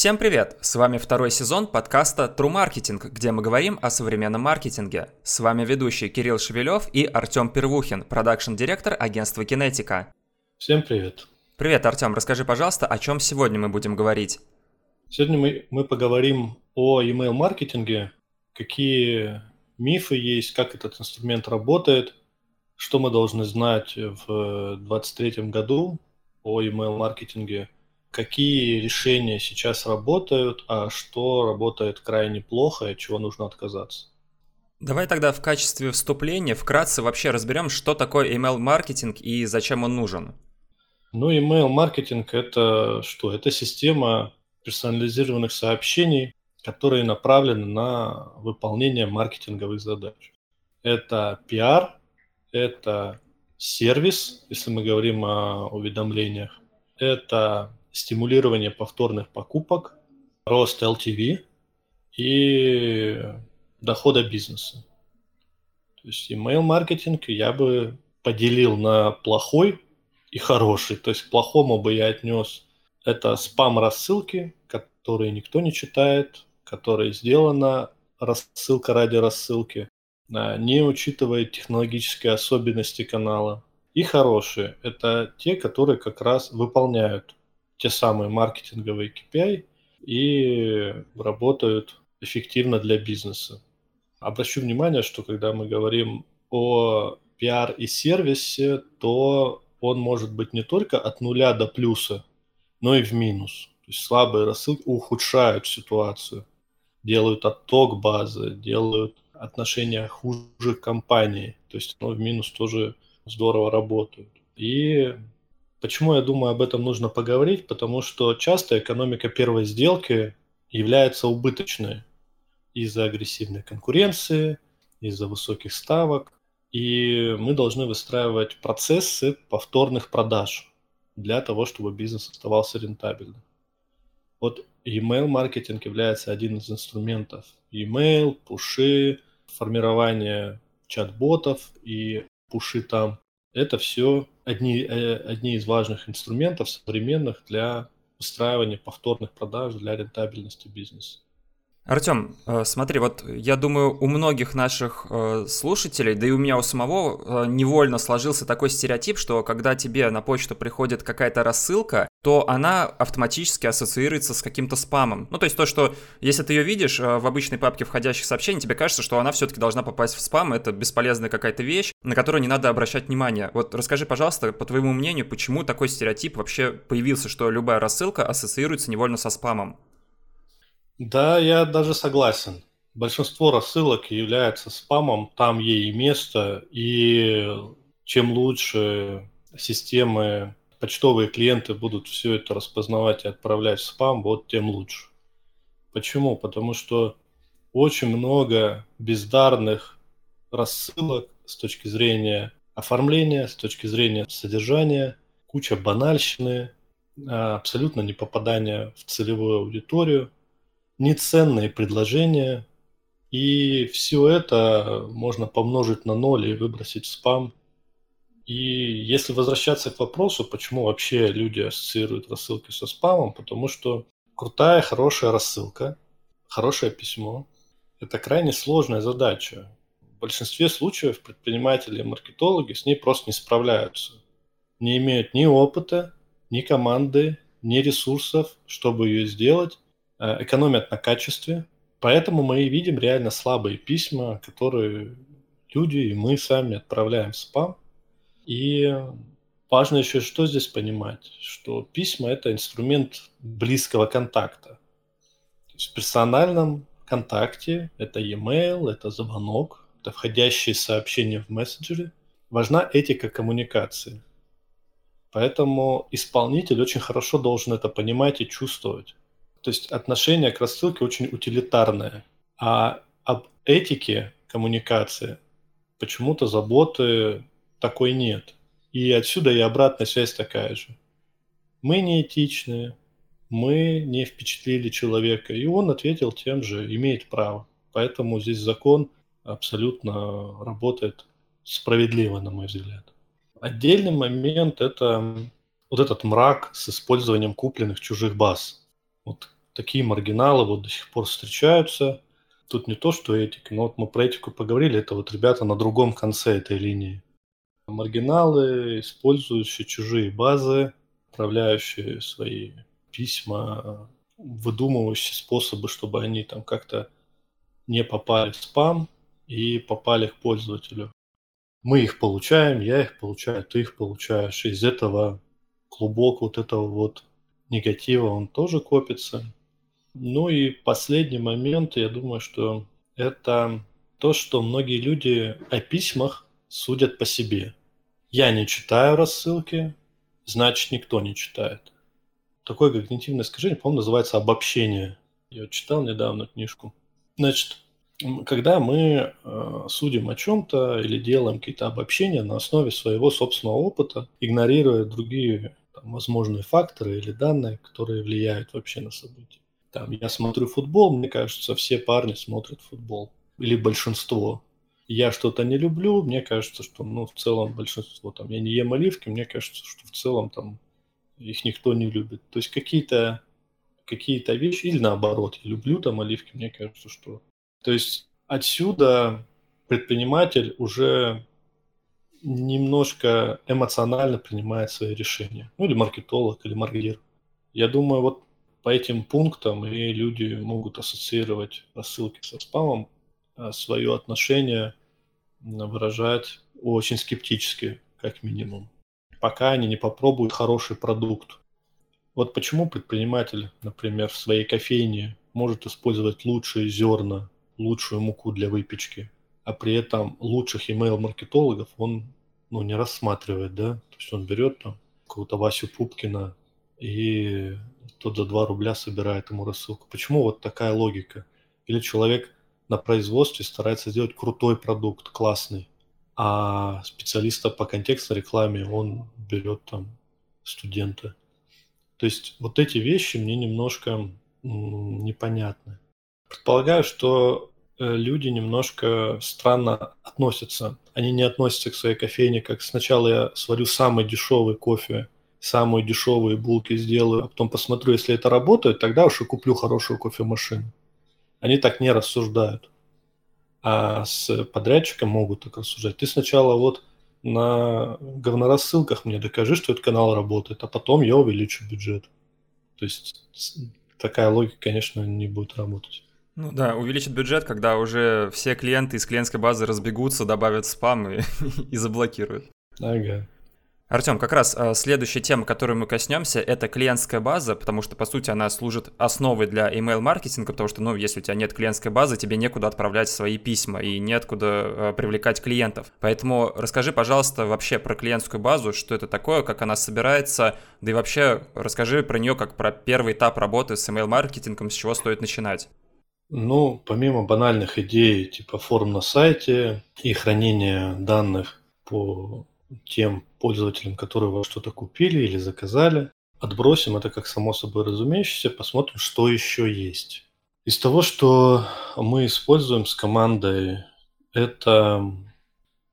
Всем привет! С вами второй сезон подкаста True Marketing, где мы говорим о современном маркетинге. С вами ведущий Кирилл Шевелев и Артем Первухин, продакшн-директор агентства Кинетика. Всем привет! Привет, Артем, расскажи, пожалуйста, о чем сегодня мы будем говорить? Сегодня мы, мы поговорим о email маркетинге, какие мифы есть, как этот инструмент работает, что мы должны знать в 2023 году о email маркетинге – какие решения сейчас работают, а что работает крайне плохо и от чего нужно отказаться. Давай тогда в качестве вступления вкратце вообще разберем, что такое email-маркетинг и зачем он нужен. Ну, email-маркетинг – это что? Это система персонализированных сообщений, которые направлены на выполнение маркетинговых задач. Это пиар, это сервис, если мы говорим о уведомлениях, это стимулирование повторных покупок, рост LTV и дохода бизнеса. То есть email-маркетинг я бы поделил на плохой и хороший. То есть к плохому бы я отнес это спам-рассылки, которые никто не читает, которые сделана рассылка ради рассылки, не учитывая технологические особенности канала. И хорошие – это те, которые как раз выполняют те самые маркетинговые KPI и работают эффективно для бизнеса. Обращу внимание, что когда мы говорим о пиар и сервисе, то он может быть не только от нуля до плюса, но и в минус. То есть слабые рассылки ухудшают ситуацию, делают отток базы, делают отношения хуже компании. То есть ну, в минус тоже здорово работают. И Почему я думаю, об этом нужно поговорить? Потому что часто экономика первой сделки является убыточной из-за агрессивной конкуренции, из-за высоких ставок. И мы должны выстраивать процессы повторных продаж для того, чтобы бизнес оставался рентабельным. Вот email маркетинг является один из инструментов. Email, пуши, формирование чат-ботов и пуши там. Это все одни, э, одни из важных инструментов современных для устраивания повторных продаж для рентабельности бизнеса. Артем, э, смотри, вот я думаю, у многих наших э, слушателей, да и у меня у самого невольно сложился такой стереотип, что когда тебе на почту приходит какая-то рассылка, то она автоматически ассоциируется с каким-то спамом. Ну, то есть то, что если ты ее видишь в обычной папке входящих сообщений, тебе кажется, что она все-таки должна попасть в спам, это бесполезная какая-то вещь, на которую не надо обращать внимание. Вот расскажи, пожалуйста, по твоему мнению, почему такой стереотип вообще появился, что любая рассылка ассоциируется невольно со спамом? Да, я даже согласен. Большинство рассылок является спамом, там ей место, и чем лучше системы, почтовые клиенты будут все это распознавать и отправлять в спам, вот тем лучше. Почему? Потому что очень много бездарных рассылок с точки зрения оформления, с точки зрения содержания, куча банальщины, а, абсолютно не попадание в целевую аудиторию – неценные предложения, и все это можно помножить на ноль и выбросить в спам. И если возвращаться к вопросу, почему вообще люди ассоциируют рассылки со спамом, потому что крутая, хорошая рассылка, хорошее письмо – это крайне сложная задача. В большинстве случаев предприниматели и маркетологи с ней просто не справляются. Не имеют ни опыта, ни команды, ни ресурсов, чтобы ее сделать, Э, экономят на качестве, поэтому мы и видим реально слабые письма, которые люди и мы сами отправляем в спам. И важно еще что здесь понимать, что письма – это инструмент близкого контакта. То есть в персональном контакте это e-mail, это звонок, это входящие сообщения в мессенджере. Важна этика коммуникации. Поэтому исполнитель очень хорошо должен это понимать и чувствовать. То есть отношение к рассылке очень утилитарное. А об этике коммуникации почему-то заботы такой нет. И отсюда и обратная связь такая же. Мы не этичные, мы не впечатлили человека, и он ответил тем же, имеет право. Поэтому здесь закон абсолютно работает справедливо, на мой взгляд. Отдельный момент – это вот этот мрак с использованием купленных чужих баз. Вот такие маргиналы вот до сих пор встречаются. Тут не то, что этика, но вот мы про этику поговорили, это вот ребята на другом конце этой линии. Маргиналы, использующие чужие базы, отправляющие свои письма, выдумывающие способы, чтобы они там как-то не попали в спам и попали к пользователю. Мы их получаем, я их получаю, ты их получаешь. Из этого клубок вот этого вот негатива, он тоже копится. Ну и последний момент, я думаю, что это то, что многие люди о письмах судят по себе. Я не читаю рассылки, значит никто не читает. Такое когнитивное искажение, по-моему, называется обобщение. Я читал недавно книжку. Значит, когда мы э, судим о чем-то или делаем какие-то обобщения на основе своего собственного опыта, игнорируя другие там, возможные факторы или данные, которые влияют вообще на события. Там, я смотрю футбол, мне кажется, все парни смотрят футбол. Или большинство. Я что-то не люблю, мне кажется, что, ну, в целом большинство, там, я не ем оливки, мне кажется, что в целом там их никто не любит. То есть какие-то какие-то вещи, или наоборот, я люблю там оливки, мне кажется, что... То есть отсюда предприниматель уже немножко эмоционально принимает свои решения. Ну, или маркетолог, или маркетир. Я думаю, вот по этим пунктам и люди могут ассоциировать рассылки со спамом, а свое отношение выражать очень скептически, как минимум, пока они не попробуют хороший продукт. Вот почему предприниматель, например, в своей кофейне может использовать лучшие зерна, лучшую муку для выпечки, а при этом лучших email-маркетологов он ну, не рассматривает, да? То есть он берет там какого-то Васю Пупкина и тот за 2 рубля собирает ему рассылку. Почему вот такая логика? Или человек на производстве старается сделать крутой продукт, классный, а специалиста по контекстной рекламе он берет там студента. То есть вот эти вещи мне немножко непонятны. Предполагаю, что э, люди немножко странно относятся. Они не относятся к своей кофейне, как сначала я сварю самый дешевый кофе самые дешевые булки сделаю, а потом посмотрю, если это работает, тогда уж и куплю хорошую кофемашину. Они так не рассуждают. А с подрядчиком могут так рассуждать. Ты сначала вот на говнорассылках мне докажи, что этот канал работает, а потом я увеличу бюджет. То есть такая логика, конечно, не будет работать. Ну да, увеличит бюджет, когда уже все клиенты из клиентской базы разбегутся, добавят спам и, и заблокируют. Ага. Артем, как раз э, следующая тема, которую мы коснемся, это клиентская база, потому что, по сути, она служит основой для email-маркетинга, потому что, ну, если у тебя нет клиентской базы, тебе некуда отправлять свои письма и неоткуда э, привлекать клиентов. Поэтому расскажи, пожалуйста, вообще про клиентскую базу, что это такое, как она собирается, да и вообще расскажи про нее как про первый этап работы с email-маркетингом, с чего стоит начинать. Ну, помимо банальных идей типа форм на сайте и хранения данных по тем пользователям, которые во что-то купили или заказали. Отбросим это как само собой разумеющееся, посмотрим, что еще есть. Из того, что мы используем с командой, это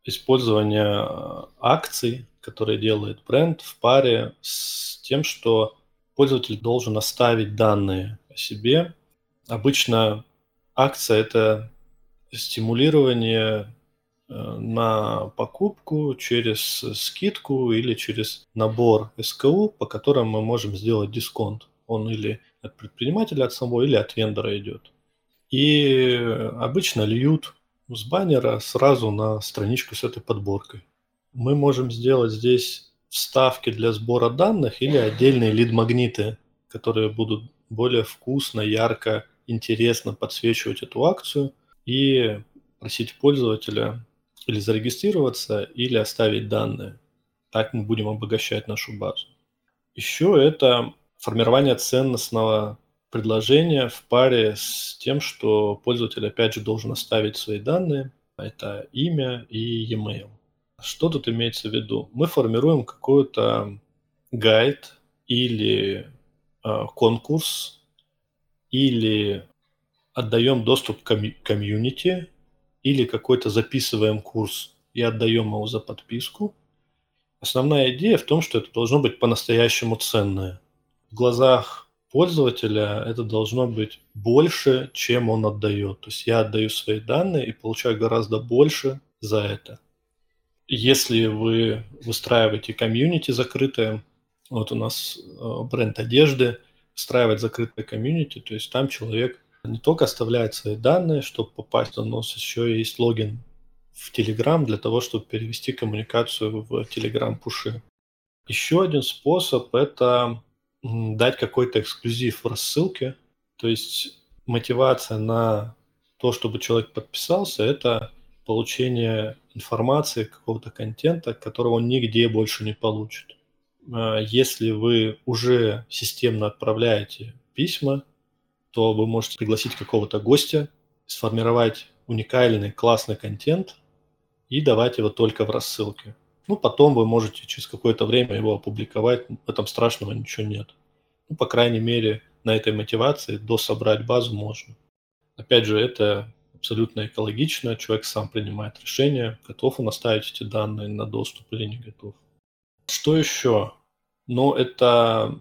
использование акций, которые делает бренд в паре с тем, что пользователь должен оставить данные о себе. Обычно акция – это стимулирование на покупку через скидку или через набор СКУ, по которым мы можем сделать дисконт. Он или от предпринимателя от самого, или от вендора идет. И обычно льют с баннера сразу на страничку с этой подборкой. Мы можем сделать здесь вставки для сбора данных или отдельные лид-магниты, которые будут более вкусно, ярко, интересно подсвечивать эту акцию и просить пользователя или зарегистрироваться, или оставить данные. Так мы будем обогащать нашу базу. Еще это формирование ценностного предложения в паре с тем, что пользователь опять же должен оставить свои данные. Это имя и e-mail. Что тут имеется в виду? Мы формируем какой-то гайд или э, конкурс, или отдаем доступ к комьюнити, или какой-то записываем курс и отдаем его за подписку. Основная идея в том, что это должно быть по-настоящему ценное. В глазах пользователя это должно быть больше, чем он отдает. То есть я отдаю свои данные и получаю гораздо больше за это. Если вы выстраиваете комьюнити закрытое, вот у нас э, бренд одежды, выстраивать закрытое комьюнити, то есть там человек не только оставляет свои данные, чтобы попасть, но еще и есть логин в Telegram для того, чтобы перевести коммуникацию в Telegram пуши. Еще один способ – это дать какой-то эксклюзив в рассылке. То есть мотивация на то, чтобы человек подписался, это получение информации, какого-то контента, которого он нигде больше не получит. А, если вы уже системно отправляете письма, то вы можете пригласить какого-то гостя, сформировать уникальный классный контент и давать его только в рассылке. Ну, потом вы можете через какое-то время его опубликовать, в этом страшного ничего нет. Ну, по крайней мере, на этой мотивации до собрать базу можно. Опять же, это абсолютно экологично, человек сам принимает решение, готов он оставить эти данные на доступ или не готов. Что еще? Ну, это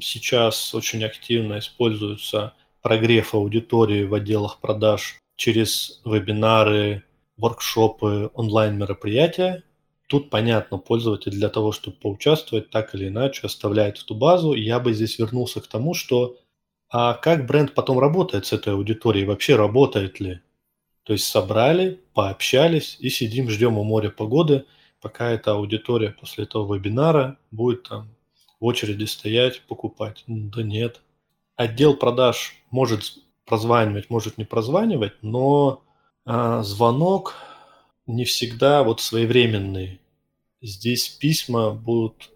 сейчас очень активно используется прогрев аудитории в отделах продаж через вебинары, воркшопы, онлайн-мероприятия. Тут, понятно, пользователь для того, чтобы поучаствовать, так или иначе оставляет эту базу. Я бы здесь вернулся к тому, что а как бренд потом работает с этой аудиторией, вообще работает ли? То есть собрали, пообщались и сидим, ждем у моря погоды, пока эта аудитория после этого вебинара будет там в очереди стоять, покупать. Да нет. Отдел продаж может прозванивать, может не прозванивать, но а, звонок не всегда вот своевременный. Здесь письма будут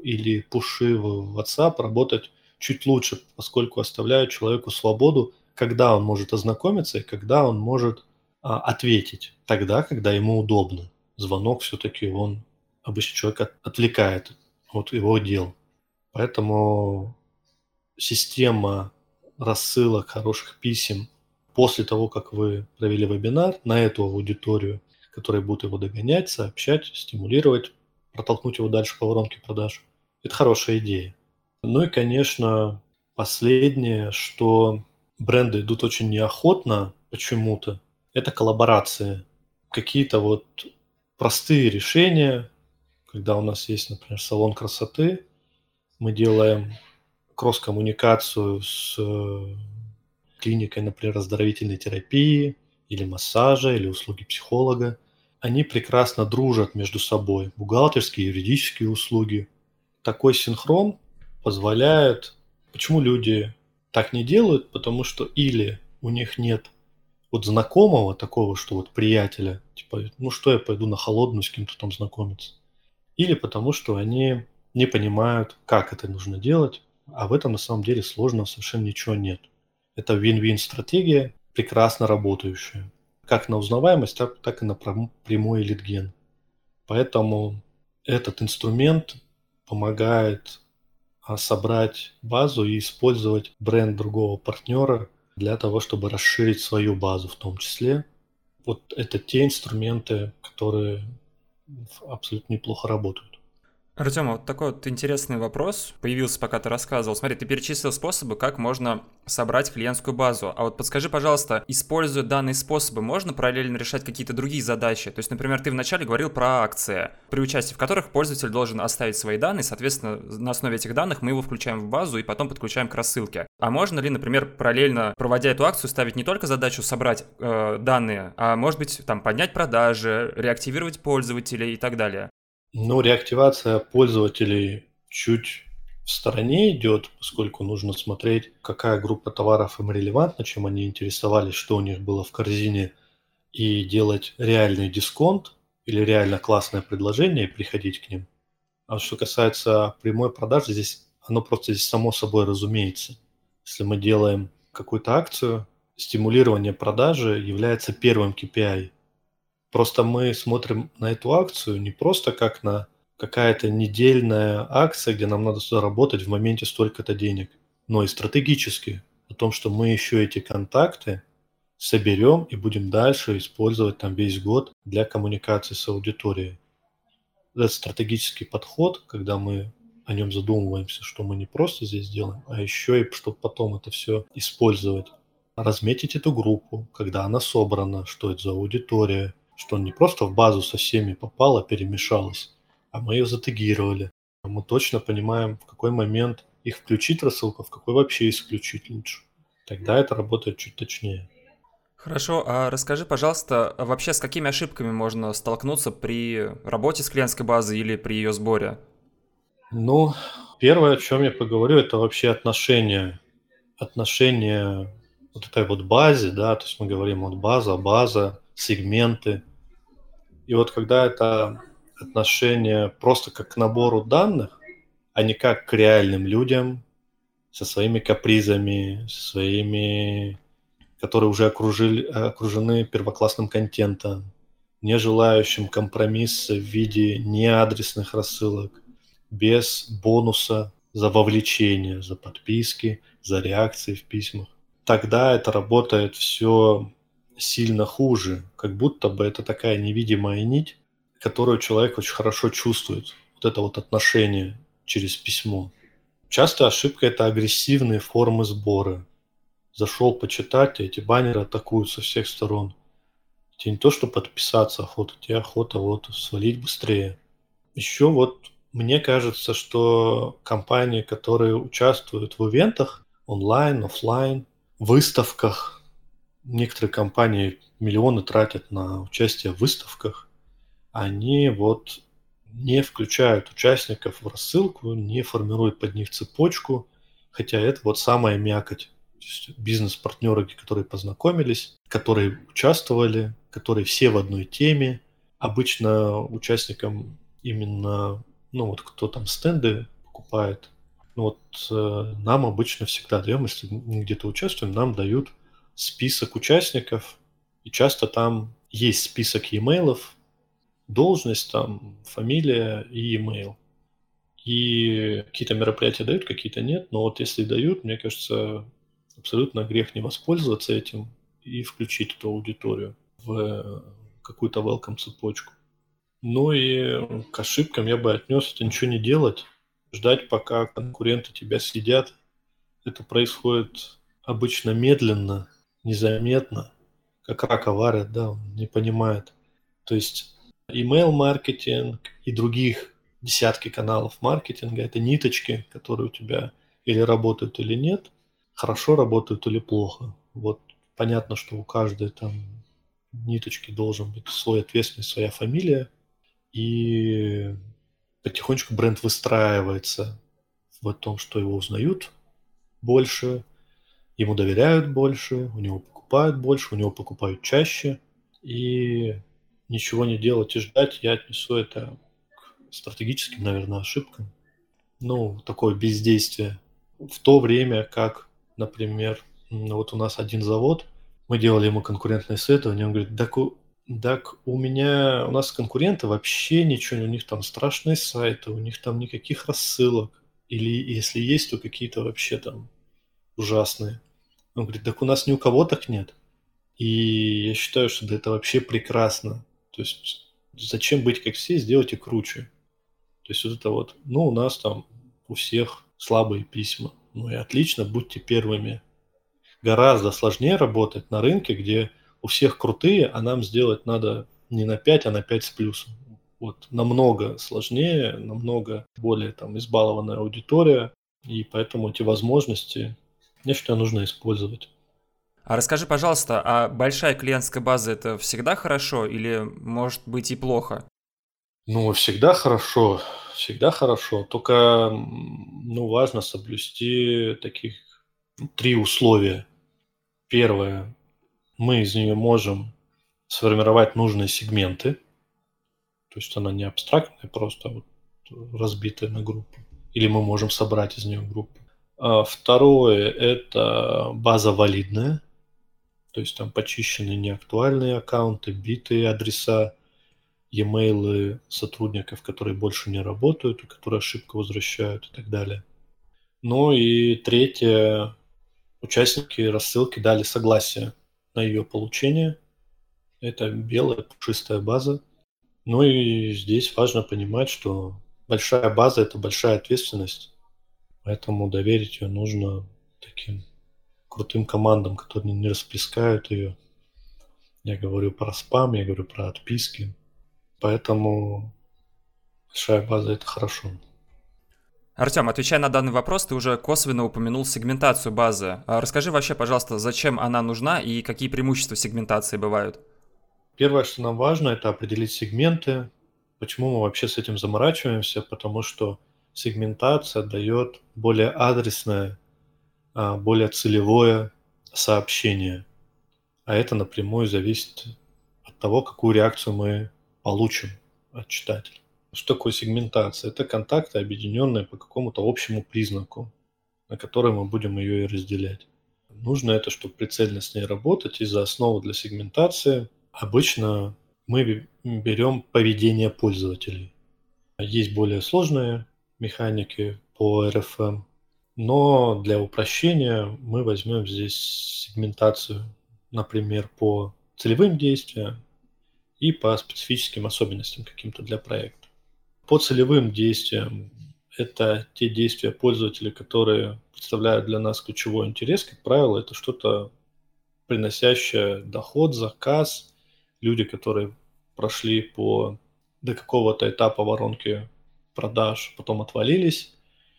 или пуши в WhatsApp работать чуть лучше, поскольку оставляют человеку свободу, когда он может ознакомиться и когда он может а, ответить, тогда, когда ему удобно. Звонок все-таки он обычно человек отвлекает от его дел. Поэтому система рассылок хороших писем после того, как вы провели вебинар на эту аудиторию, которая будет его догонять, сообщать, стимулировать, протолкнуть его дальше по воронке продаж. Это хорошая идея. Ну и, конечно, последнее, что бренды идут очень неохотно почему-то, это коллаборации. Какие-то вот простые решения, когда у нас есть, например, салон красоты, мы делаем кросс-коммуникацию с клиникой, например, оздоровительной терапии или массажа, или услуги психолога, они прекрасно дружат между собой. Бухгалтерские, юридические услуги. Такой синхрон позволяет... Почему люди так не делают? Потому что или у них нет вот знакомого такого, что вот приятеля, типа, ну что я пойду на холодную с кем-то там знакомиться. Или потому что они не понимают, как это нужно делать, а в этом на самом деле сложного совершенно ничего нет. Это win-win стратегия, прекрасно работающая. Как на узнаваемость, так и на прямой литген. Поэтому этот инструмент помогает а, собрать базу и использовать бренд другого партнера для того, чтобы расширить свою базу в том числе. Вот это те инструменты, которые абсолютно неплохо работают. Артем, вот такой вот интересный вопрос появился, пока ты рассказывал. Смотри, ты перечислил способы, как можно собрать клиентскую базу. А вот подскажи, пожалуйста, используя данные способы, можно параллельно решать какие-то другие задачи? То есть, например, ты вначале говорил про акции, при участии в которых пользователь должен оставить свои данные, соответственно, на основе этих данных мы его включаем в базу и потом подключаем к рассылке. А можно ли, например, параллельно, проводя эту акцию, ставить не только задачу собрать э, данные, а может быть, там, поднять продажи, реактивировать пользователей и так далее? Ну, реактивация пользователей чуть в стороне идет, поскольку нужно смотреть, какая группа товаров им релевантна, чем они интересовались, что у них было в корзине, и делать реальный дисконт или реально классное предложение и приходить к ним. А что касается прямой продажи, здесь оно просто здесь само собой разумеется. Если мы делаем какую-то акцию, стимулирование продажи является первым KPI – Просто мы смотрим на эту акцию не просто как на какая-то недельная акция, где нам надо заработать в моменте столько-то денег, но и стратегически о том, что мы еще эти контакты соберем и будем дальше использовать там весь год для коммуникации с аудиторией. Это стратегический подход, когда мы о нем задумываемся, что мы не просто здесь делаем, а еще и чтобы потом это все использовать. Разметить эту группу, когда она собрана, что это за аудитория, что он не просто в базу со всеми попала, перемешалась, а мы ее затегировали. Мы точно понимаем, в какой момент их включить рассылку, в какой вообще исключить лучше. Тогда это работает чуть точнее. Хорошо, а расскажи, пожалуйста, вообще с какими ошибками можно столкнуться при работе с клиентской базой или при ее сборе? Ну, первое, о чем я поговорю, это вообще отношения. Отношения вот этой вот базе, да, то есть мы говорим вот база, база, сегменты. И вот когда это отношение просто как к набору данных, а не как к реальным людям со своими капризами, со своими которые уже окружили, окружены первоклассным контентом, не желающим компромисса в виде неадресных рассылок, без бонуса за вовлечение, за подписки, за реакции в письмах. Тогда это работает все сильно хуже, как будто бы это такая невидимая нить, которую человек очень хорошо чувствует. Вот это вот отношение через письмо. Часто ошибка – это агрессивные формы сбора зашел почитать, эти баннеры атакуют со всех сторон. Тебе не то, что подписаться охота, тебе охота вот свалить быстрее. Еще вот мне кажется, что компании, которые участвуют в ивентах, онлайн, офлайн, выставках, некоторые компании миллионы тратят на участие в выставках, они вот не включают участников в рассылку, не формируют под них цепочку, хотя это вот самая мякоть бизнес-партнеры, которые познакомились, которые участвовали, которые все в одной теме. Обычно участникам именно, ну вот кто там стенды покупает, ну вот э, нам обычно всегда даем, если мы где-то участвуем, нам дают список участников, и часто там есть список e-mail, должность там, фамилия и e-mail. И какие-то мероприятия дают, какие-то нет, но вот если дают, мне кажется, абсолютно грех не воспользоваться этим и включить эту аудиторию в э, какую-то welcome цепочку. Ну и к ошибкам я бы отнес это ничего не делать, ждать, пока конкуренты тебя съедят. Это происходит обычно медленно, незаметно, как рака варят, да, он не понимает. То есть email-маркетинг и других десятки каналов маркетинга – это ниточки, которые у тебя или работают, или нет – хорошо работают или плохо. Вот понятно, что у каждой там ниточки должен быть свой ответственный, своя фамилия, и потихонечку бренд выстраивается в том, что его узнают больше, ему доверяют больше, у него покупают больше, у него покупают чаще, и ничего не делать и ждать, я отнесу это к стратегическим, наверное, ошибкам. Ну, такое бездействие. В то время как например, вот у нас один завод, мы делали ему конкурентное исследование, он говорит, так у, так у меня, у нас конкуренты вообще ничего, у них там страшные сайты, у них там никаких рассылок, или если есть, то какие-то вообще там ужасные. Он говорит, так у нас ни у кого так нет. И я считаю, что да, это вообще прекрасно. То есть зачем быть как все, сделайте круче. То есть вот это вот, ну, у нас там у всех слабые письма. Ну и отлично, будьте первыми. Гораздо сложнее работать на рынке, где у всех крутые, а нам сделать надо не на 5, а на 5 с плюсом. Вот намного сложнее, намного более там избалованная аудитория, и поэтому эти возможности, я считаю, нужно использовать. А расскажи, пожалуйста, а большая клиентская база это всегда хорошо или может быть и плохо? Ну, всегда хорошо всегда хорошо. Только ну, важно соблюсти таких три условия. Первое. Мы из нее можем сформировать нужные сегменты. То есть она не абстрактная, просто вот разбитая на группы. Или мы можем собрать из нее группы. А второе – это база валидная. То есть там почищены неактуальные аккаунты, битые адреса, e-mail сотрудников, которые больше не работают, которые ошибку возвращают и так далее. Ну и третье, участники рассылки дали согласие на ее получение. Это белая пушистая база. Ну и здесь важно понимать, что большая база – это большая ответственность, поэтому доверить ее нужно таким крутым командам, которые не расплескают ее. Я говорю про спам, я говорю про отписки. Поэтому большая база – это хорошо. Артем, отвечая на данный вопрос, ты уже косвенно упомянул сегментацию базы. А расскажи вообще, пожалуйста, зачем она нужна и какие преимущества сегментации бывают? Первое, что нам важно, это определить сегменты. Почему мы вообще с этим заморачиваемся? Потому что сегментация дает более адресное, а, более целевое сообщение. А это напрямую зависит от того, какую реакцию мы получим от читателя. Что такое сегментация? Это контакты, объединенные по какому-то общему признаку, на который мы будем ее и разделять. Нужно это, чтобы прицельно с ней работать, и за основу для сегментации обычно мы берем поведение пользователей. Есть более сложные механики по RFM, но для упрощения мы возьмем здесь сегментацию, например, по целевым действиям и по специфическим особенностям каким-то для проекта. По целевым действиям это те действия пользователя, которые представляют для нас ключевой интерес. Как правило, это что-то приносящее доход, заказ, люди, которые прошли по до какого-то этапа воронки продаж, потом отвалились,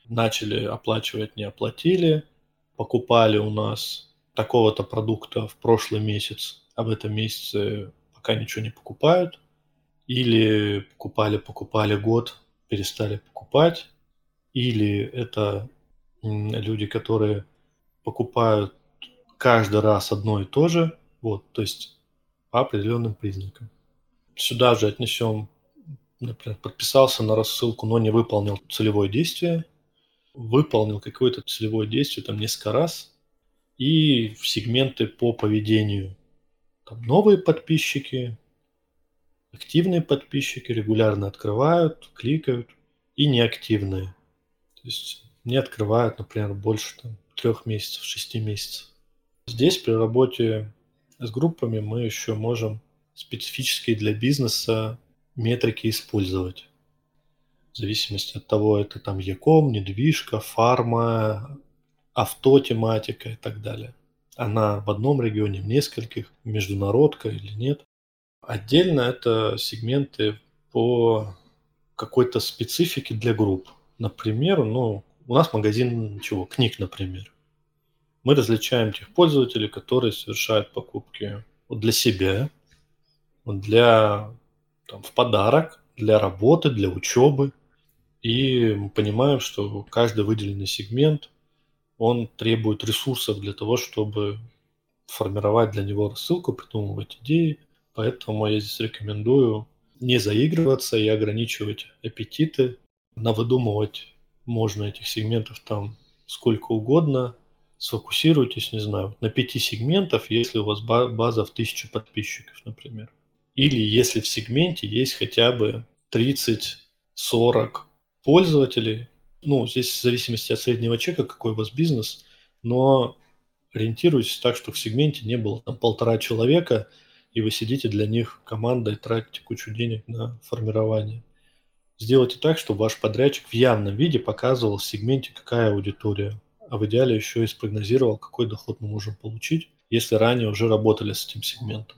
начали оплачивать, не оплатили, покупали у нас такого-то продукта в прошлый месяц, а в этом месяце пока ничего не покупают, или покупали, покупали год, перестали покупать, или это люди, которые покупают каждый раз одно и то же, вот, то есть по определенным признакам. Сюда же отнесем, например, подписался на рассылку, но не выполнил целевое действие, выполнил какое-то целевое действие там несколько раз, и в сегменты по поведению. Там новые подписчики, Активные подписчики регулярно открывают, кликают, и неактивные. То есть не открывают, например, больше там, трех месяцев, шести месяцев. Здесь при работе с группами мы еще можем специфические для бизнеса метрики использовать. В зависимости от того, это там Яком, недвижка, фарма, авто тематика и так далее. Она в одном регионе, в нескольких, международка или нет. Отдельно это сегменты по какой-то специфике для групп. Например, ну, у нас магазин чего? Книг, например. Мы различаем тех пользователей, которые совершают покупки вот для себя, вот для там, в подарок, для работы, для учебы. И мы понимаем, что каждый выделенный сегмент, он требует ресурсов для того, чтобы формировать для него рассылку, придумывать идеи – Поэтому я здесь рекомендую не заигрываться и ограничивать аппетиты. Навыдумывать можно этих сегментов там сколько угодно. Сфокусируйтесь, не знаю, на пяти сегментов, если у вас база в тысячу подписчиков, например. Или если в сегменте есть хотя бы 30-40 пользователей. Ну, здесь в зависимости от среднего чека, какой у вас бизнес, но ориентируйтесь так, что в сегменте не было там полтора человека – и вы сидите для них командой, тратите кучу денег на формирование. Сделайте так, чтобы ваш подрядчик в явном виде показывал в сегменте, какая аудитория, а в идеале еще и спрогнозировал, какой доход мы можем получить, если ранее уже работали с этим сегментом.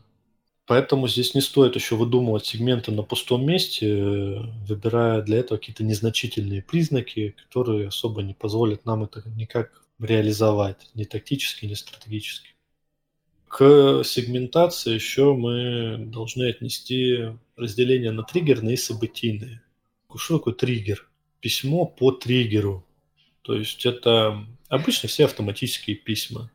Поэтому здесь не стоит еще выдумывать сегменты на пустом месте, выбирая для этого какие-то незначительные признаки, которые особо не позволят нам это никак реализовать, ни тактически, ни стратегически. К сегментации еще мы должны отнести разделение на триггерные и событийные. Что такое триггер? Письмо по триггеру. То есть это обычно все автоматические письма.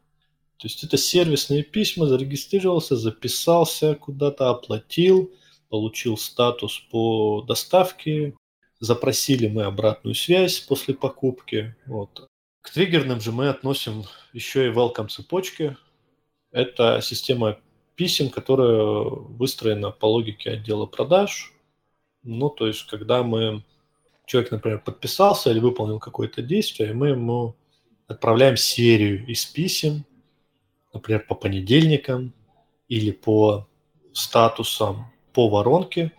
То есть это сервисные письма, зарегистрировался, записался куда-то, оплатил, получил статус по доставке, запросили мы обратную связь после покупки. Вот. К триггерным же мы относим еще и welcome цепочки, это система писем, которая выстроена по логике отдела продаж. Ну, то есть, когда мы человек, например, подписался или выполнил какое-то действие, мы ему отправляем серию из писем, например, по понедельникам или по статусам по воронке,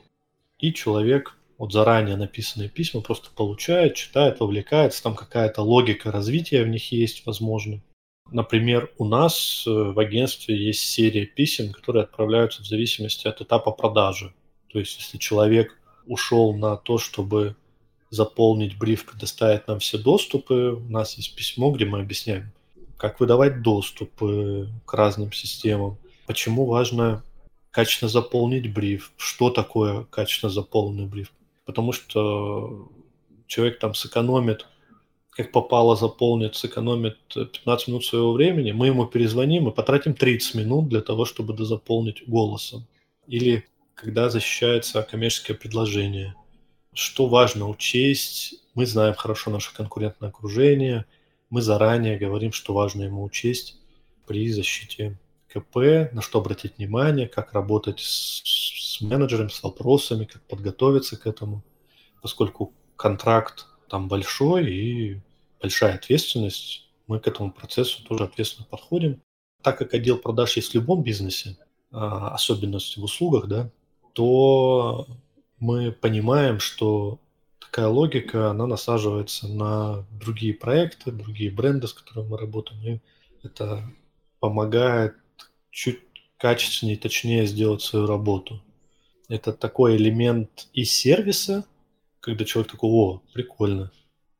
и человек вот заранее написанные письма просто получает, читает, вовлекается, там какая-то логика развития в них есть, возможно. Например, у нас э, в агентстве есть серия писем, которые отправляются в зависимости от этапа продажи. То есть, если человек ушел на то, чтобы заполнить бриф, предоставить нам все доступы, у нас есть письмо, где мы объясняем, как выдавать доступы к разным системам, почему важно качественно заполнить бриф, что такое качественно заполненный бриф. Потому что человек там сэкономит как попало заполнит, сэкономит 15 минут своего времени, мы ему перезвоним и потратим 30 минут для того, чтобы дозаполнить голосом. Или когда защищается коммерческое предложение. Что важно учесть? Мы знаем хорошо наше конкурентное окружение, мы заранее говорим, что важно ему учесть при защите КП, на что обратить внимание, как работать с, с менеджером, с вопросами, как подготовиться к этому, поскольку контракт там большой и большая ответственность. Мы к этому процессу тоже ответственно подходим. Так как отдел продаж есть в любом бизнесе, а, особенности в услугах, да, то мы понимаем, что такая логика, она насаживается на другие проекты, другие бренды, с которыми мы работаем, и это помогает чуть качественнее точнее сделать свою работу. Это такой элемент и сервиса, когда человек такой, о, прикольно,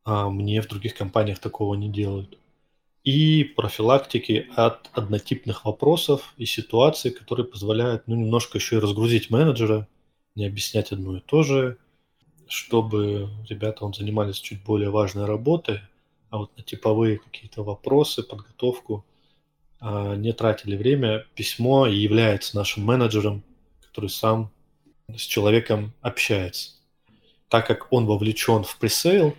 а мне в других компаниях такого не делают. И профилактики от однотипных вопросов и ситуаций, которые позволяют ну, немножко еще и разгрузить менеджера, не объяснять одно и то же, чтобы ребята он занимались чуть более важной работой, а вот на типовые какие-то вопросы, подготовку а, не тратили время. Письмо является нашим менеджером, который сам с человеком общается так как он вовлечен в пресейл,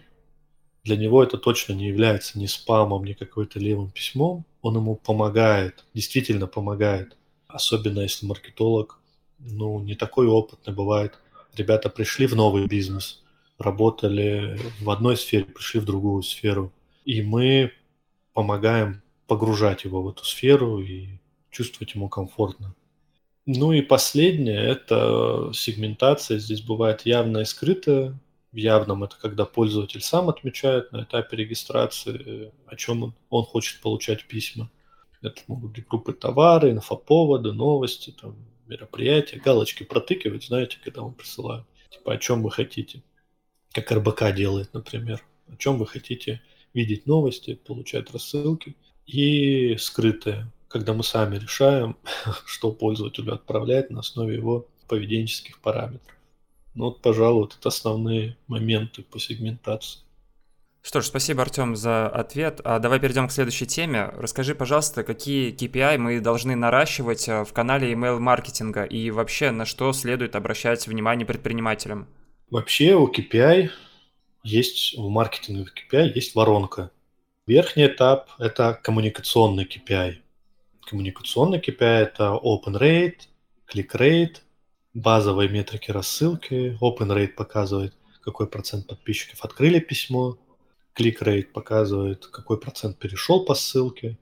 для него это точно не является ни спамом, ни какой-то левым письмом. Он ему помогает, действительно помогает. Особенно если маркетолог, ну, не такой опытный бывает. Ребята пришли в новый бизнес, работали в одной сфере, пришли в другую сферу. И мы помогаем погружать его в эту сферу и чувствовать ему комфортно. Ну и последнее – это сегментация. Здесь бывает явная и скрытая. В явном – это когда пользователь сам отмечает на этапе регистрации, о чем он, он хочет получать письма. Это могут быть группы товары, инфоповоды, новости, там, мероприятия, галочки протыкивать, знаете, когда вам присылают. Типа, о чем вы хотите. Как РБК делает, например. О чем вы хотите видеть новости, получать рассылки. И скрытое когда мы сами решаем, что пользователю отправлять на основе его поведенческих параметров. Ну вот, пожалуй, вот это основные моменты по сегментации. Что ж, спасибо, Артем, за ответ. А давай перейдем к следующей теме. Расскажи, пожалуйста, какие KPI мы должны наращивать э, в канале email-маркетинга и вообще на что следует обращать внимание предпринимателям? Вообще у KPI есть, в маркетинге KPI есть воронка. Верхний этап – это коммуникационный KPI коммуникационный KPI – это open rate, click rate, базовые метрики рассылки. Open rate показывает, какой процент подписчиков открыли письмо. Rate показывает, какой процент перешел по ссылке.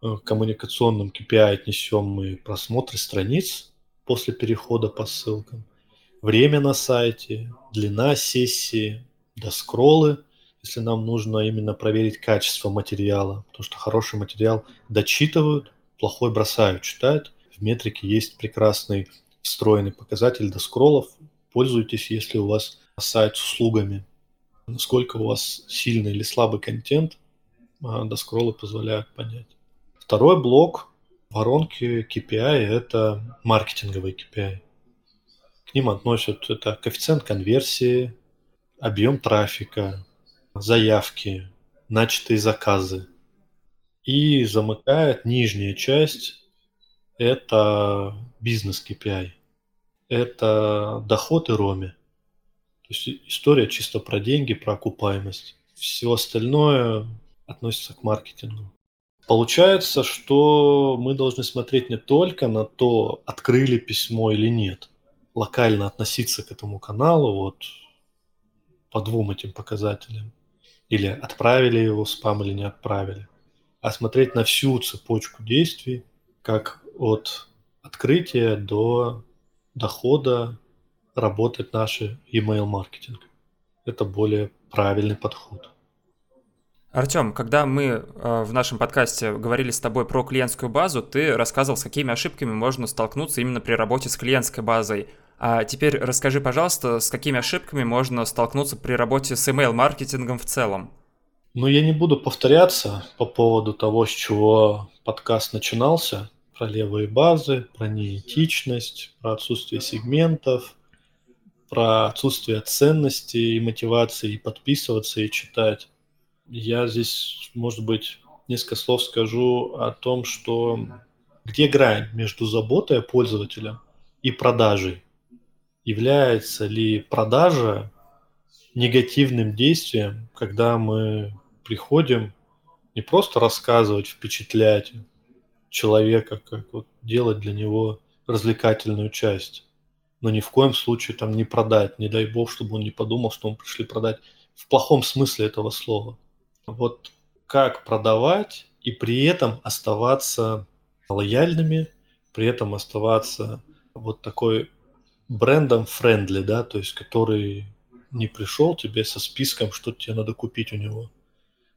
К коммуникационным KPI отнесем мы просмотры страниц после перехода по ссылкам, время на сайте, длина сессии, доскроллы, если нам нужно именно проверить качество материала, потому что хороший материал дочитывают, плохой бросают, читают. В метрике есть прекрасный встроенный показатель до скроллов. Пользуйтесь, если у вас сайт с услугами. Насколько у вас сильный или слабый контент, а, до скроллы позволяют понять. Второй блок воронки KPI – это маркетинговые KPI. К ним относят это коэффициент конверсии, объем трафика, заявки, начатые заказы – и замыкает нижняя часть – это бизнес KPI. Это доход и роми. То есть история чисто про деньги, про окупаемость. Все остальное относится к маркетингу. Получается, что мы должны смотреть не только на то, открыли письмо или нет, локально относиться к этому каналу вот по двум этим показателям. Или отправили его спам или не отправили а смотреть на всю цепочку действий, как от открытия до дохода работать наш email маркетинг. Это более правильный подход. Артем, когда мы э, в нашем подкасте говорили с тобой про клиентскую базу, ты рассказывал, с какими ошибками можно столкнуться именно при работе с клиентской базой. А теперь расскажи, пожалуйста, с какими ошибками можно столкнуться при работе с email-маркетингом в целом? Ну, я не буду повторяться по поводу того, с чего подкаст начинался, про левые базы, про неэтичность, про отсутствие сегментов, про отсутствие ценности и мотивации и подписываться и читать. Я здесь, может быть, несколько слов скажу о том, что где грань между заботой о пользователе и продажей. Является ли продажа негативным действием, когда мы приходим не просто рассказывать, впечатлять человека, как вот делать для него развлекательную часть, но ни в коем случае там не продать, не дай бог, чтобы он не подумал, что мы пришли продать в плохом смысле этого слова. Вот как продавать и при этом оставаться лояльными, при этом оставаться вот такой брендом френдли, да, то есть который не пришел тебе со списком, что тебе надо купить у него,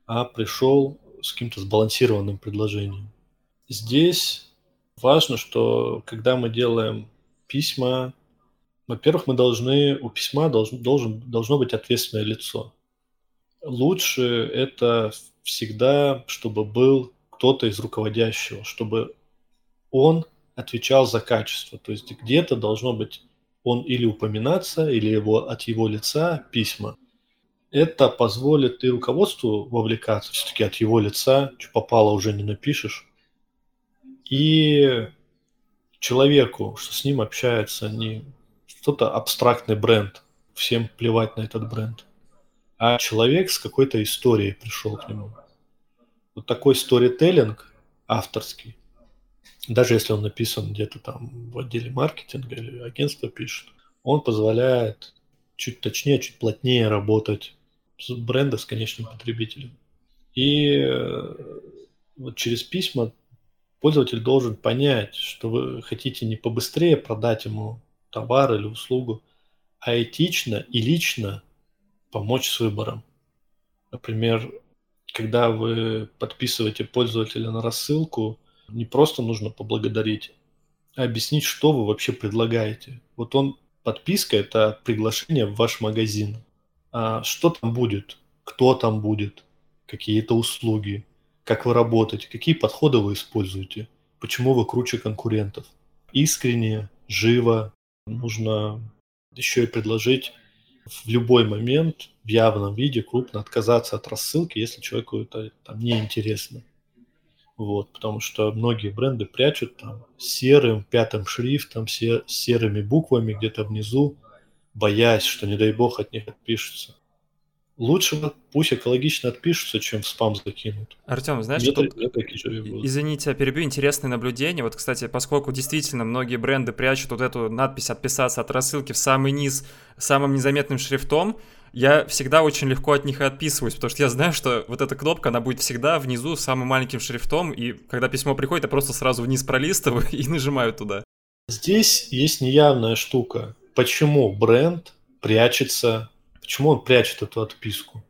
а пришел с каким-то сбалансированным предложением. Здесь важно, что когда мы делаем письма, во-первых, мы должны, у письма должен, должен, должно быть ответственное лицо. Лучше это всегда, чтобы был кто-то из руководящего, чтобы он отвечал за качество. То есть где-то должно быть он или упоминаться, или его, от его лица письма. Это позволит и руководству вовлекаться, все-таки от его лица, что попало уже не напишешь. И человеку, что с ним общается не что-то абстрактный бренд, всем плевать на этот бренд, а человек с какой-то историей пришел к нему. Вот такой сторителлинг авторский, даже если он написан где-то там в отделе маркетинга или агентство пишет, он позволяет чуть точнее, чуть плотнее работать с бренда с конечным потребителем. И э, вот через письма пользователь должен понять, что вы хотите не побыстрее продать ему товар или услугу, а этично и лично помочь с выбором. Например, когда вы подписываете пользователя на рассылку, не просто нужно поблагодарить, а объяснить, что вы вообще предлагаете. Вот он, подписка – это приглашение в ваш магазин. А что там будет? Кто там будет? Какие-то услуги? Как вы работаете? Какие подходы вы используете? Почему вы круче конкурентов? Искренне, живо, нужно еще и предложить в любой момент в явном виде крупно отказаться от рассылки, если человеку это там неинтересно. Вот, потому что многие бренды прячут там серым пятым шрифтом, се, серыми буквами где-то внизу, боясь, что, не дай бог, от них отпишутся. Лучше пусть экологично отпишутся, чем в спам закинут. Артем, знаешь, что тут... Извините, перебью, интересное наблюдение. Вот, кстати, поскольку действительно многие бренды прячут вот эту надпись «Отписаться от рассылки» в самый низ самым незаметным шрифтом, я всегда очень легко от них отписываюсь, потому что я знаю, что вот эта кнопка, она будет всегда внизу самым маленьким шрифтом, и когда письмо приходит, я просто сразу вниз пролистываю и нажимаю туда. Здесь есть неявная штука. Почему бренд прячется Почему он прячет эту отписку?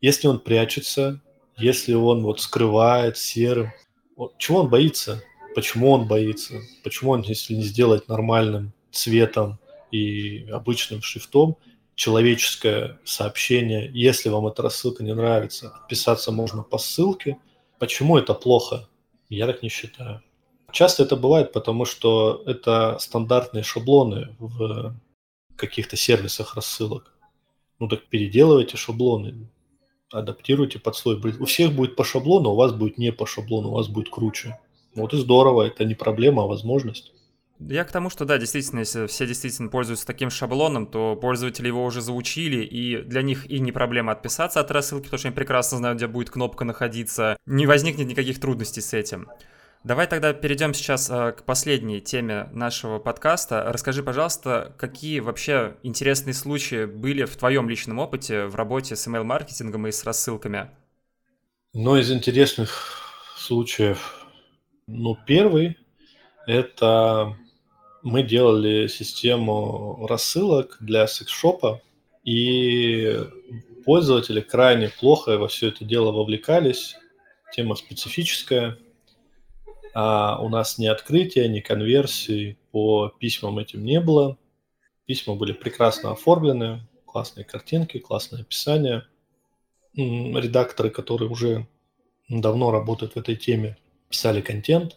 Если он прячется, если он вот скрывает серым, вот, чего он боится? Почему он боится? Почему он, если не сделать нормальным цветом и обычным шрифтом, человеческое сообщение, если вам эта рассылка не нравится, отписаться можно по ссылке. Почему это плохо? Я так не считаю. Часто это бывает, потому что это стандартные шаблоны в каких-то сервисах рассылок. Ну так переделывайте шаблоны, адаптируйте под бренд. У всех будет по шаблону, у вас будет не по шаблону, у вас будет круче. Вот и здорово, это не проблема, а возможность. Я к тому, что да, действительно, если все действительно пользуются таким шаблоном, то пользователи его уже заучили, и для них и не проблема отписаться от рассылки, потому что они прекрасно знают, где будет кнопка находиться. Не возникнет никаких трудностей с этим. Давай тогда перейдем сейчас э, к последней теме нашего подкаста. Расскажи, пожалуйста, какие вообще интересные случаи были в твоем личном опыте в работе с email-маркетингом и с рассылками? Ну, из интересных случаев, ну, первый – это мы делали систему рассылок для секс-шопа, и пользователи крайне плохо во все это дело вовлекались. Тема специфическая. А у нас ни открытия, ни конверсии по письмам этим не было. Письма были прекрасно оформлены, классные картинки, классное описание. Редакторы, которые уже давно работают в этой теме, писали контент.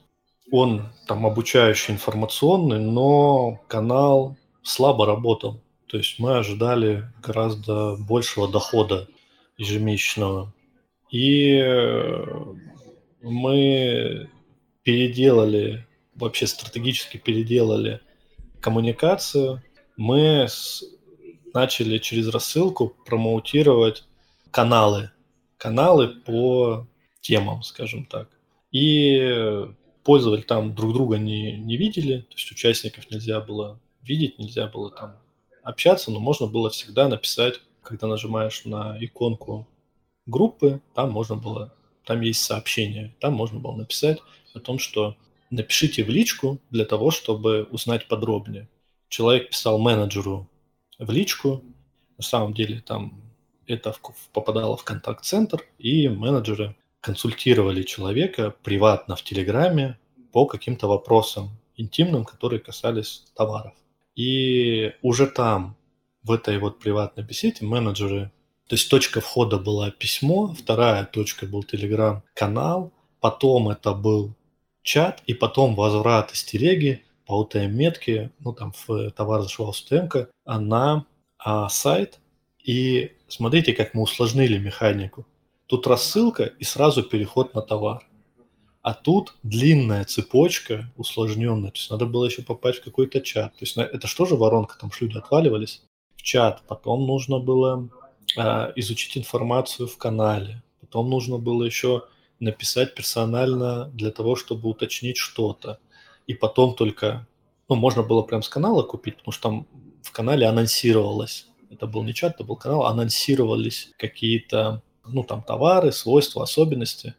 Он там обучающий, информационный, но канал слабо работал. То есть мы ожидали гораздо большего дохода ежемесячного. И мы переделали, вообще стратегически переделали коммуникацию. Мы с, начали через рассылку промоутировать каналы. Каналы по темам, скажем так. И пользователи там друг друга не, не видели, то есть участников нельзя было видеть, нельзя было там общаться, но можно было всегда написать, когда нажимаешь на иконку группы, там можно было, там есть сообщение, там можно было написать о том, что напишите в личку для того, чтобы узнать подробнее. Человек писал менеджеру в личку, на самом деле там это попадало в контакт-центр, и менеджеры консультировали человека приватно в Телеграме по каким-то вопросам интимным, которые касались товаров. И уже там, в этой вот приватной беседе, менеджеры, то есть точка входа была письмо, вторая точка был телеграм-канал, потом это был чат, и потом возврат из телеги по UTM-метке, ну там в товар зашла UTM, на а, сайт. И смотрите, как мы усложнили механику. Тут рассылка и сразу переход на товар. А тут длинная цепочка усложненная. То есть надо было еще попасть в какой-то чат. То есть это что же воронка? Там люди отваливались в чат. Потом нужно было э, изучить информацию в канале. Потом нужно было еще написать персонально для того, чтобы уточнить что-то. И потом только, ну, можно было прям с канала купить, потому что там в канале анонсировалось. Это был не чат, это был канал, анонсировались какие-то ну, там, товары, свойства, особенности.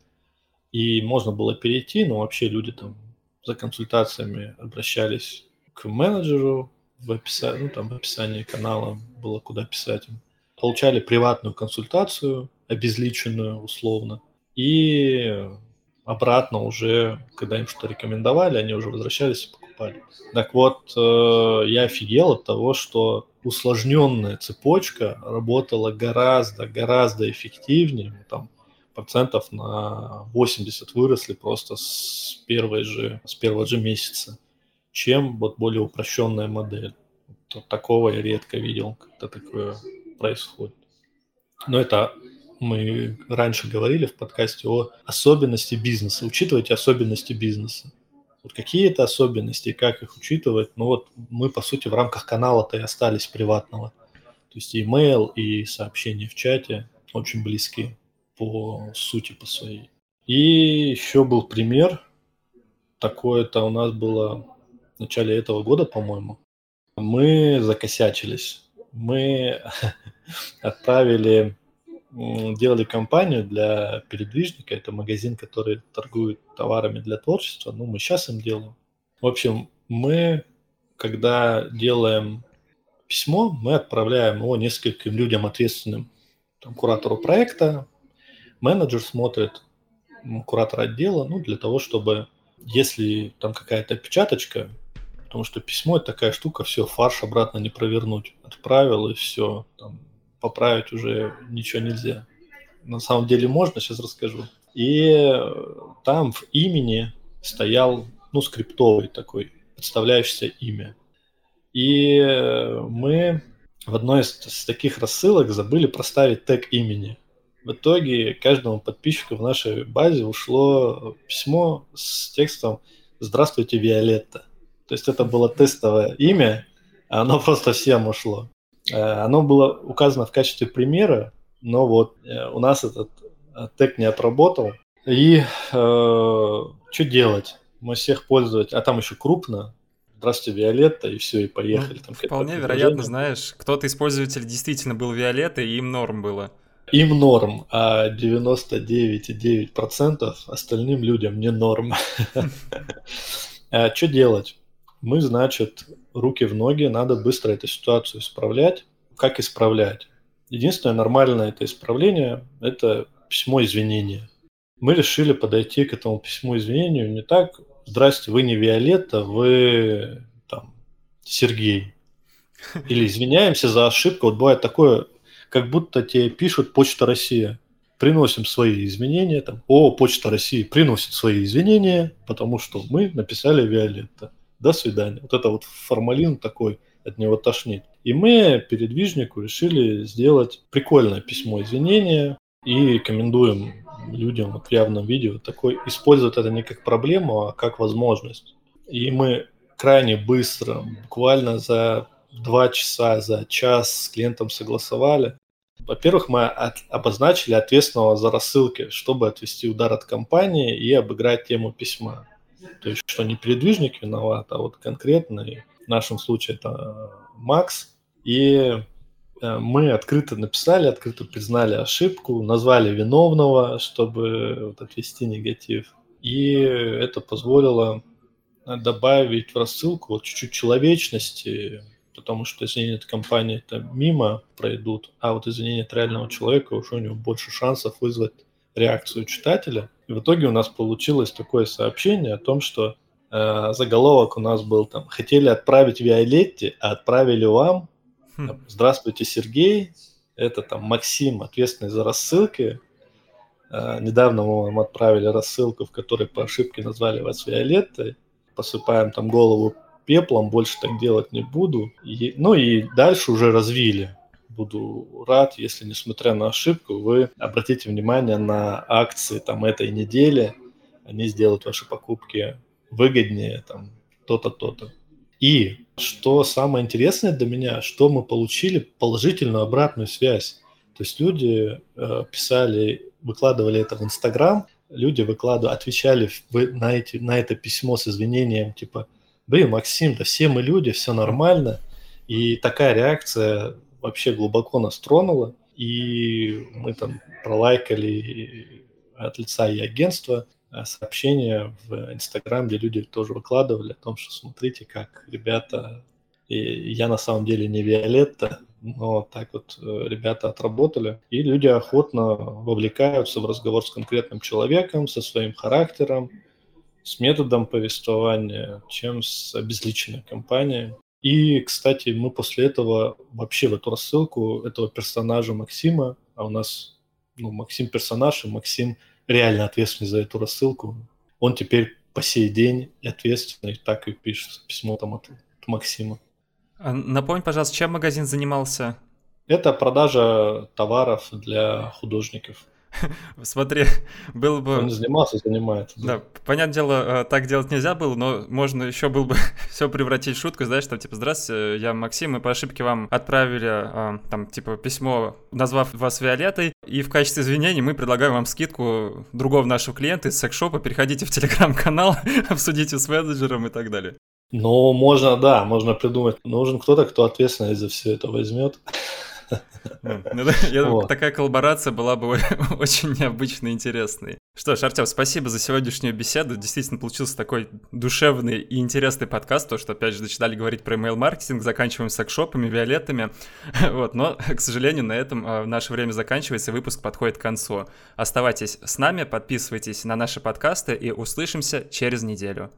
И можно было перейти, но вообще люди там за консультациями обращались к менеджеру в описании, ну, там в описании канала было куда писать. Получали приватную консультацию, обезличенную условно, и обратно уже, когда им что-то рекомендовали, они уже возвращались и покупали. Так вот, э, я офигел от того, что усложненная цепочка работала гораздо, гораздо эффективнее. Там процентов на 80 выросли просто с, первой же, с первого же месяца, чем вот более упрощенная модель. Вот такого я редко видел, когда такое происходит. Но это мы раньше говорили в подкасте о особенности бизнеса. Учитывайте особенности бизнеса. Вот какие это особенности как их учитывать? Ну вот мы, по сути, в рамках канала-то и остались приватного. То есть и email, и сообщения в чате очень близки по сути по своей. И еще был пример. Такое-то у нас было в начале этого года, по-моему. Мы закосячились. Мы отправили делали компанию для передвижника. Это магазин, который торгует товарами для творчества. Ну, мы сейчас им делаем. В общем, мы, когда делаем письмо, мы отправляем его нескольким людям ответственным. Там, куратору проекта, менеджер смотрит, куратор отдела, ну, для того, чтобы, если там какая-то опечаточка, потому что письмо – это такая штука, все, фарш обратно не провернуть. Отправил, и все, там, поправить уже ничего нельзя. На самом деле можно, сейчас расскажу. И там в имени стоял, ну, скриптовый такой, подставляющийся имя. И мы в одной из, из таких рассылок забыли проставить тег имени. В итоге каждому подписчику в нашей базе ушло письмо с текстом «Здравствуйте, Виолетта». То есть это было тестовое имя, а оно просто всем ушло. Э, оно было указано в качестве примера, но вот э, у нас этот э, тег не отработал. И э, что делать? Мы всех пользователей, а там еще крупно, здравствуйте, Виолетта, и все, и поехали. Ну, там вполне вероятно, знаешь, кто-то из пользователей действительно был Виолетта, и им норм было. Им норм, а 99,9% остальным людям не норм. Что делать? Мы, значит, руки в ноги, надо быстро эту ситуацию исправлять. Как исправлять? Единственное нормальное это исправление – это письмо извинения. Мы решили подойти к этому письму извинению не так «Здрасте, вы не Виолетта, вы там Сергей». Или извиняемся за ошибку. Вот бывает такое, как будто тебе пишут «Почта Россия». Приносим свои извинения. Там, О, Почта России приносит свои извинения, потому что мы написали Виолетта. До свидания. Вот это вот формалин такой, от него тошнит. И мы передвижнику решили сделать прикольное письмо извинения и рекомендуем людям вот в явном видео такой использовать это не как проблему, а как возможность. И мы крайне быстро, буквально за два часа, за час с клиентом согласовали. Во-первых, мы от, обозначили ответственного за рассылки, чтобы отвести удар от компании и обыграть тему письма. То есть, что не передвижник виноват, а вот конкретный, в нашем случае это Макс. И э, мы открыто написали, открыто признали ошибку, назвали виновного, чтобы вот отвести негатив. И это позволило добавить в рассылку вот чуть-чуть человечности, потому что извинения от компании это мимо пройдут, а вот извинения от реального человека уже у него больше шансов вызвать реакцию читателя. И в итоге у нас получилось такое сообщение о том, что э, заголовок у нас был там «Хотели отправить Виолетте, а отправили вам». Хм. Здравствуйте, Сергей. Это там Максим, ответственный за рассылки. Э, недавно мы вам отправили рассылку, в которой по ошибке назвали вас Виолеттой. Посыпаем там голову пеплом, больше так делать не буду. И, ну и дальше уже развили. Буду рад, если, несмотря на ошибку, вы обратите внимание на акции там этой недели. Они сделают ваши покупки выгоднее, там, то-то, то-то. И что самое интересное для меня, что мы получили положительную обратную связь. То есть люди э, писали, выкладывали это в Инстаграм, люди выкладывали, отвечали на, эти, на это письмо с извинением, типа, блин, Максим, да все мы люди, все нормально. И такая реакция вообще глубоко нас тронула. И мы там пролайкали от лица и агентства э, сообщения в Инстаграм, где люди тоже выкладывали о том, что смотрите, как ребята, и я на самом деле не Виолетта, но так вот э, ребята отработали. И люди охотно вовлекаются в разговор с конкретным человеком, со своим характером, с методом повествования, чем с обезличенной компанией. И, кстати, мы после этого вообще в эту рассылку этого персонажа Максима, а у нас ну, Максим персонаж, и Максим реально ответственный за эту рассылку, он теперь по сей день и ответственный, так и пишет письмо там от, от Максима. А напомни, пожалуйста, чем магазин занимался? Это продажа товаров для художников. Смотри, было бы... Он занимался, занимается. Да. да, понятное дело, э, так делать нельзя было, но можно еще было бы все превратить в шутку, знаешь, там, типа, здравствуйте, я Максим, мы по ошибке вам отправили, э, там, типа, письмо, назвав вас Виолеттой, и в качестве извинений мы предлагаем вам скидку другого нашего клиента из секшопа, переходите в телеграм-канал, обсудите с менеджером и так далее. Ну, можно, да, можно придумать. Нужен кто-то, кто ответственность за все это возьмет. Ну думаю, такая коллаборация была бы очень необычной и интересной. Что ж, Артем, спасибо за сегодняшнюю беседу. Действительно, получился такой душевный и интересный подкаст, то, что, опять же, начинали говорить про email-маркетинг, заканчиваем секшопами, виолеттами. Вот, но, к сожалению, на этом а, наше время заканчивается, выпуск подходит к концу. Оставайтесь с нами, подписывайтесь на наши подкасты и услышимся через неделю.